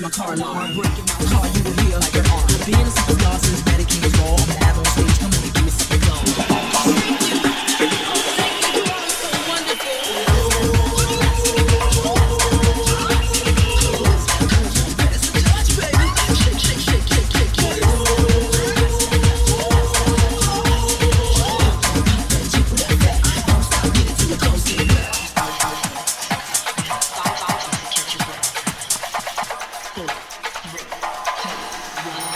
My car alarm. I'm breaking my car, you will hear like. Being a superstar since Betty is raw. I'm gonna on stage, come on, give me something dumb. Bye.